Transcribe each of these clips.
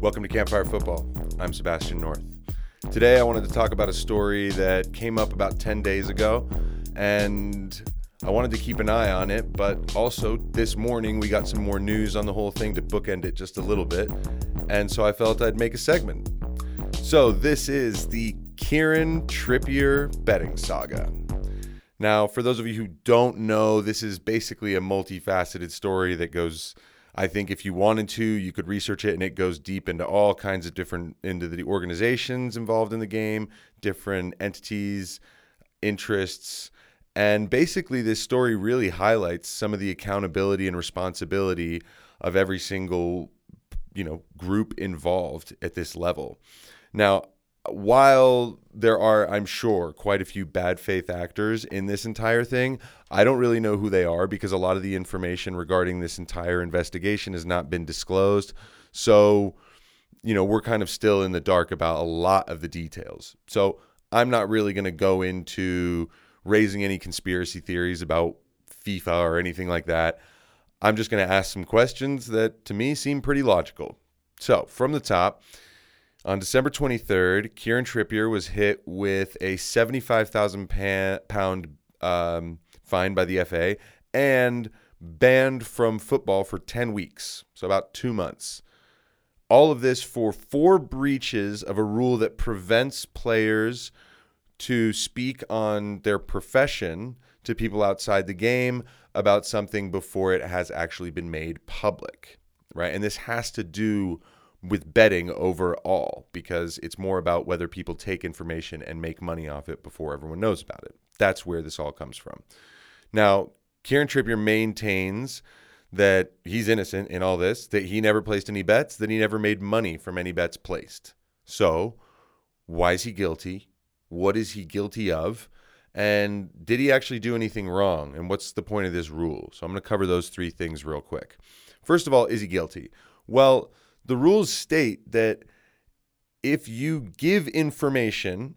Welcome to Campfire Football. I'm Sebastian North. Today I wanted to talk about a story that came up about 10 days ago, and I wanted to keep an eye on it, but also this morning we got some more news on the whole thing to bookend it just a little bit, and so I felt I'd make a segment. So this is the Kieran Trippier betting saga. Now, for those of you who don't know, this is basically a multifaceted story that goes I think if you wanted to, you could research it and it goes deep into all kinds of different into the organizations involved in the game, different entities, interests, and basically this story really highlights some of the accountability and responsibility of every single you know group involved at this level. Now, while there are, I'm sure, quite a few bad faith actors in this entire thing, I don't really know who they are because a lot of the information regarding this entire investigation has not been disclosed. So, you know, we're kind of still in the dark about a lot of the details. So, I'm not really going to go into raising any conspiracy theories about FIFA or anything like that. I'm just going to ask some questions that to me seem pretty logical. So, from the top, on December 23rd, Kieran Trippier was hit with a 75,000 pound um, fine by the FA and banned from football for 10 weeks, so about two months. All of this for four breaches of a rule that prevents players to speak on their profession to people outside the game about something before it has actually been made public, right? And this has to do with betting overall because it's more about whether people take information and make money off it before everyone knows about it. That's where this all comes from. Now, Kieran Trippier maintains that he's innocent in all this, that he never placed any bets, that he never made money from any bets placed. So, why is he guilty? What is he guilty of? And did he actually do anything wrong? And what's the point of this rule? So, I'm going to cover those three things real quick. First of all, is he guilty? Well, the rules state that if you give information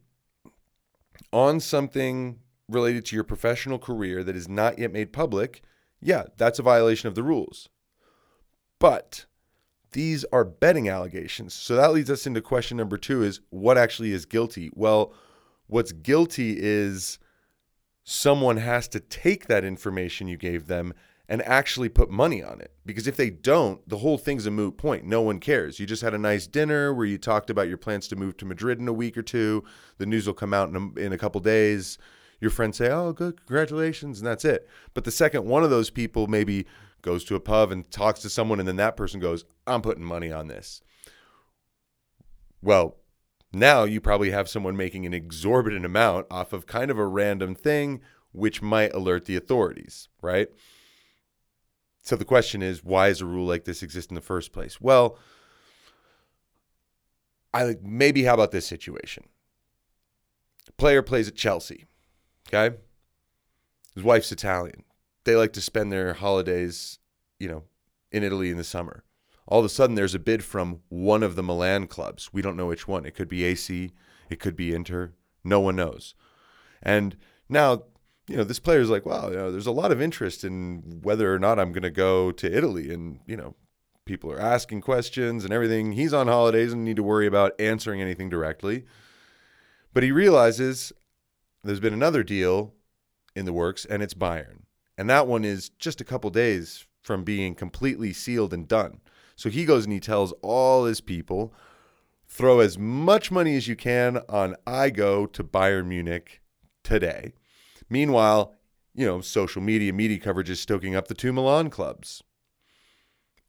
on something related to your professional career that is not yet made public, yeah, that's a violation of the rules. But these are betting allegations. So that leads us into question number 2 is what actually is guilty? Well, what's guilty is someone has to take that information you gave them and actually put money on it. Because if they don't, the whole thing's a moot point. No one cares. You just had a nice dinner where you talked about your plans to move to Madrid in a week or two. The news will come out in a, in a couple days. Your friends say, "Oh, good, congratulations," and that's it. But the second one of those people maybe goes to a pub and talks to someone, and then that person goes, "I'm putting money on this." Well, now you probably have someone making an exorbitant amount off of kind of a random thing, which might alert the authorities, right? So the question is, why does a rule like this exist in the first place? Well, I think maybe how about this situation? player plays at Chelsea. Okay? His wife's Italian. They like to spend their holidays, you know, in Italy in the summer. All of a sudden there's a bid from one of the Milan clubs. We don't know which one. It could be AC, it could be Inter. No one knows. And now you know, this player is like, wow, you know, there's a lot of interest in whether or not I'm going to go to Italy. And, you know, people are asking questions and everything. He's on holidays and need to worry about answering anything directly. But he realizes there's been another deal in the works and it's Bayern. And that one is just a couple days from being completely sealed and done. So he goes and he tells all his people, throw as much money as you can on I go to Bayern Munich today. Meanwhile, you know, social media, media coverage is stoking up the two Milan clubs.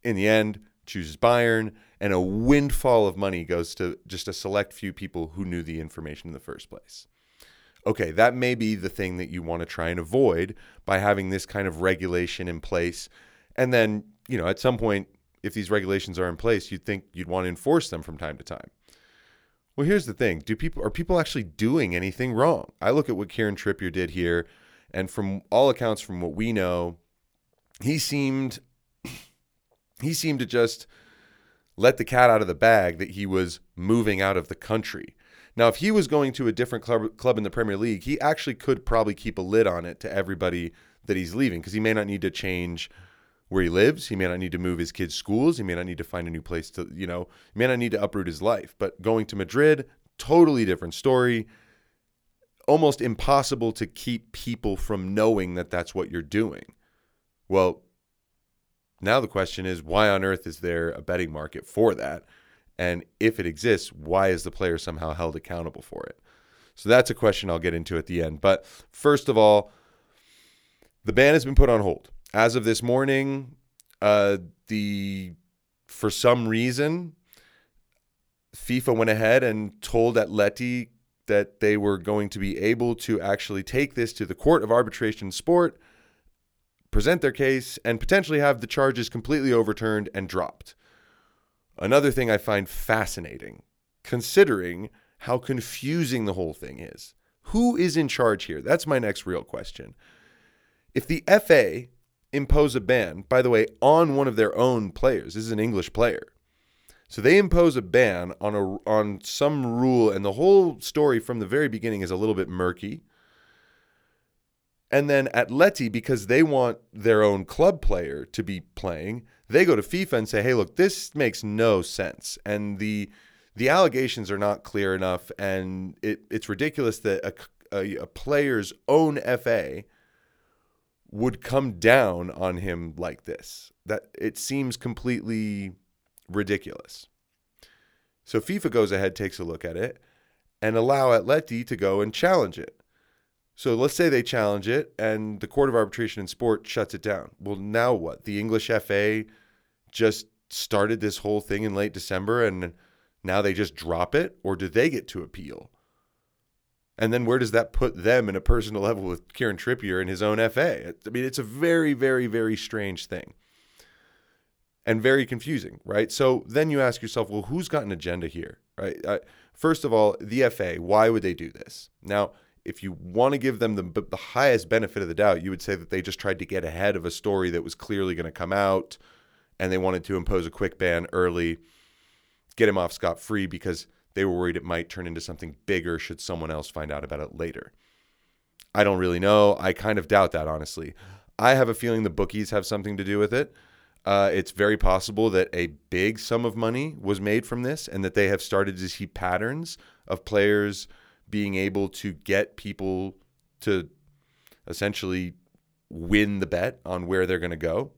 In the end, chooses Bayern, and a windfall of money goes to just a select few people who knew the information in the first place. Okay, that may be the thing that you want to try and avoid by having this kind of regulation in place. And then, you know, at some point, if these regulations are in place, you'd think you'd want to enforce them from time to time. Well, here's the thing: do people are people actually doing anything wrong? I look at what Kieran Trippier did here, and from all accounts, from what we know, he seemed he seemed to just let the cat out of the bag that he was moving out of the country. Now, if he was going to a different club, club in the Premier League, he actually could probably keep a lid on it to everybody that he's leaving because he may not need to change where he lives. He may not need to move his kids' schools. He may not need to find a new place to, you know, he may not need to uproot his life. But going to Madrid, totally different story. Almost impossible to keep people from knowing that that's what you're doing. Well, now the question is why on earth is there a betting market for that? And if it exists, why is the player somehow held accountable for it? So that's a question I'll get into at the end. But first of all, the ban has been put on hold. As of this morning, uh, the for some reason, FIFA went ahead and told Atleti that they were going to be able to actually take this to the Court of Arbitration Sport, present their case, and potentially have the charges completely overturned and dropped. Another thing I find fascinating, considering how confusing the whole thing is. Who is in charge here? That's my next real question. If the FA impose a ban, by the way, on one of their own players, this is an English player. So they impose a ban on a on some rule and the whole story from the very beginning is a little bit murky. And then Atleti because they want their own club player to be playing, they go to FIFA and say, "Hey, look, this makes no sense." And the the allegations are not clear enough, and it, it's ridiculous that a, a, a player's own FA would come down on him like this. That it seems completely ridiculous. So FIFA goes ahead, takes a look at it, and allow Atleti to go and challenge it. So let's say they challenge it, and the Court of Arbitration in Sport shuts it down. Well, now what? The English FA just started this whole thing in late December, and now they just drop it, or do they get to appeal? And then where does that put them in a personal level with Kieran Trippier and his own FA? I mean, it's a very, very, very strange thing and very confusing, right? So then you ask yourself, well, who's got an agenda here, right? First of all, the FA, why would they do this? Now, if you want to give them the, the highest benefit of the doubt, you would say that they just tried to get ahead of a story that was clearly going to come out and they wanted to impose a quick ban early, get him off scot free because they were worried it might turn into something bigger should someone else find out about it later. I don't really know. I kind of doubt that, honestly. I have a feeling the bookies have something to do with it. Uh, it's very possible that a big sum of money was made from this and that they have started to see patterns of players being able to get people to essentially win the bet on where they're going to go.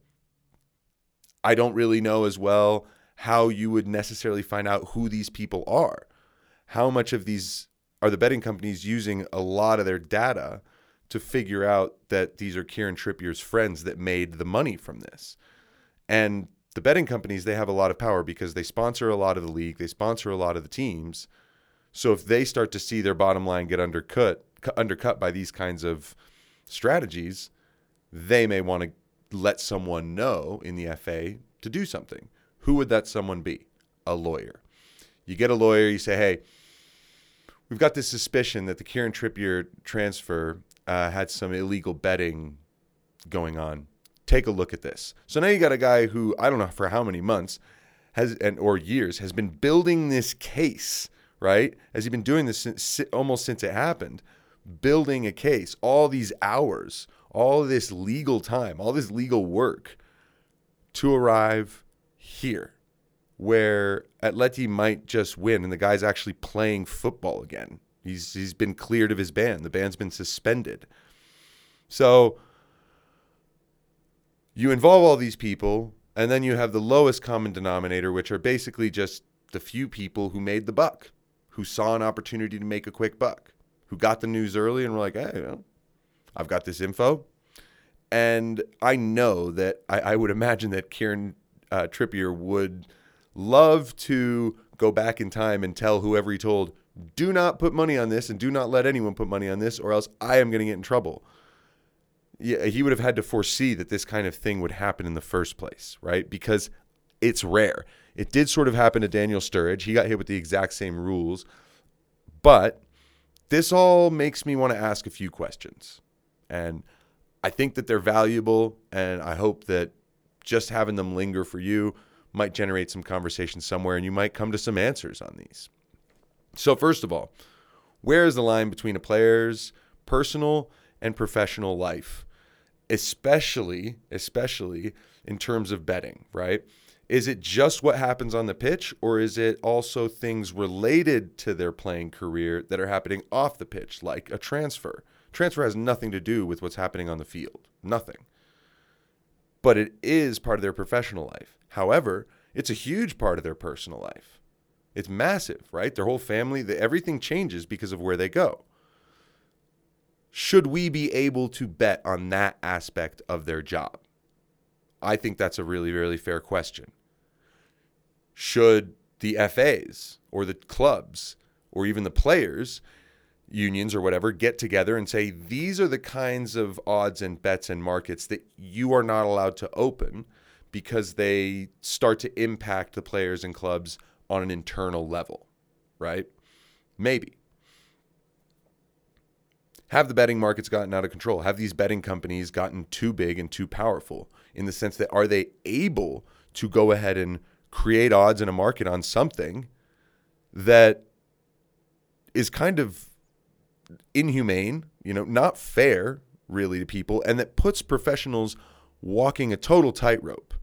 I don't really know as well how you would necessarily find out who these people are. How much of these are the betting companies using a lot of their data to figure out that these are Kieran Trippier's friends that made the money from this? And the betting companies, they have a lot of power because they sponsor a lot of the league, they sponsor a lot of the teams. So if they start to see their bottom line get undercut, undercut by these kinds of strategies, they may want to let someone know in the FA to do something. Who would that someone be? A lawyer. You get a lawyer, you say, hey, we've got this suspicion that the Kieran Trippier transfer uh, had some illegal betting going on. Take a look at this. So now you got a guy who I don't know for how many months has and or years has been building this case, right? Has he been doing this since, almost since it happened, building a case, all these hours, all this legal time, all this legal work to arrive here where Atleti might just win and the guy's actually playing football again. He's he's been cleared of his ban. The ban's been suspended. So you involve all these people and then you have the lowest common denominator which are basically just the few people who made the buck, who saw an opportunity to make a quick buck, who got the news early and were like, "Hey, know, I've got this info." And I know that I, I would imagine that Kieran uh, Trippier would love to go back in time and tell whoever he told, do not put money on this and do not let anyone put money on this, or else I am going to get in trouble. Yeah, he would have had to foresee that this kind of thing would happen in the first place, right? Because it's rare. It did sort of happen to Daniel Sturridge. He got hit with the exact same rules. But this all makes me want to ask a few questions. And I think that they're valuable, and I hope that just having them linger for you might generate some conversation somewhere and you might come to some answers on these. So, first of all, where is the line between a player's personal and professional life? Especially, especially in terms of betting, right? Is it just what happens on the pitch, or is it also things related to their playing career that are happening off the pitch, like a transfer? Transfer has nothing to do with what's happening on the field, nothing. But it is part of their professional life. However, it's a huge part of their personal life. It's massive, right? Their whole family, the, everything changes because of where they go. Should we be able to bet on that aspect of their job? I think that's a really, really fair question. Should the FAs or the clubs or even the players, unions or whatever, get together and say, these are the kinds of odds and bets and markets that you are not allowed to open because they start to impact the players and clubs on an internal level, right? Maybe. Have the betting markets gotten out of control? Have these betting companies gotten too big and too powerful in the sense that are they able to go ahead and create odds in a market on something that is kind of inhumane, you know, not fair really to people, and that puts professionals walking a total tightrope.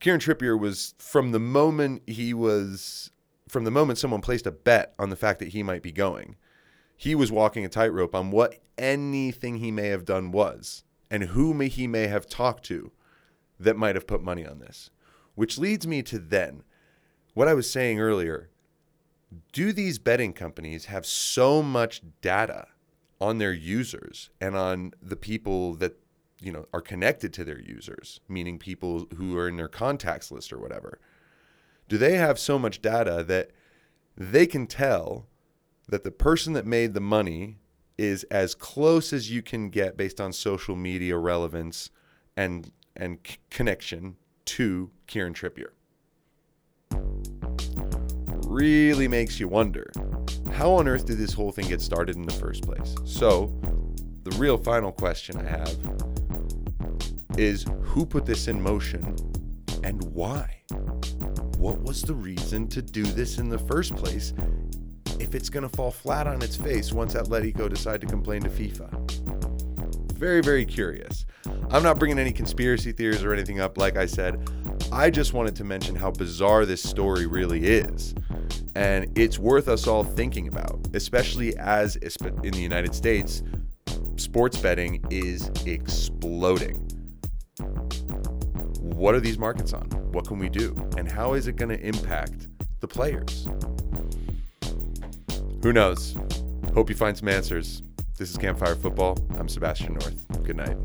Kieran Trippier was from the moment he was from the moment someone placed a bet on the fact that he might be going, he was walking a tightrope on what anything he may have done was and who may he may have talked to that might have put money on this. Which leads me to then what I was saying earlier. Do these betting companies have so much data on their users and on the people that you know are connected to their users, meaning people who are in their contacts list or whatever. Do they have so much data that they can tell that the person that made the money is as close as you can get based on social media relevance and and c- connection to Kieran Trippier. Really makes you wonder how on earth did this whole thing get started in the first place? So, the real final question I have is who put this in motion and why? What was the reason to do this in the first place if it's going to fall flat on its face once Atletico decide to complain to FIFA? Very, very curious. I'm not bringing any conspiracy theories or anything up, like I said. I just wanted to mention how bizarre this story really is. And it's worth us all thinking about, especially as in the United States, sports betting is exploding what are these markets on? What can we do? And how is it going to impact the players? Who knows? Hope you find some answers. This is Campfire Football. I'm Sebastian North. Good night.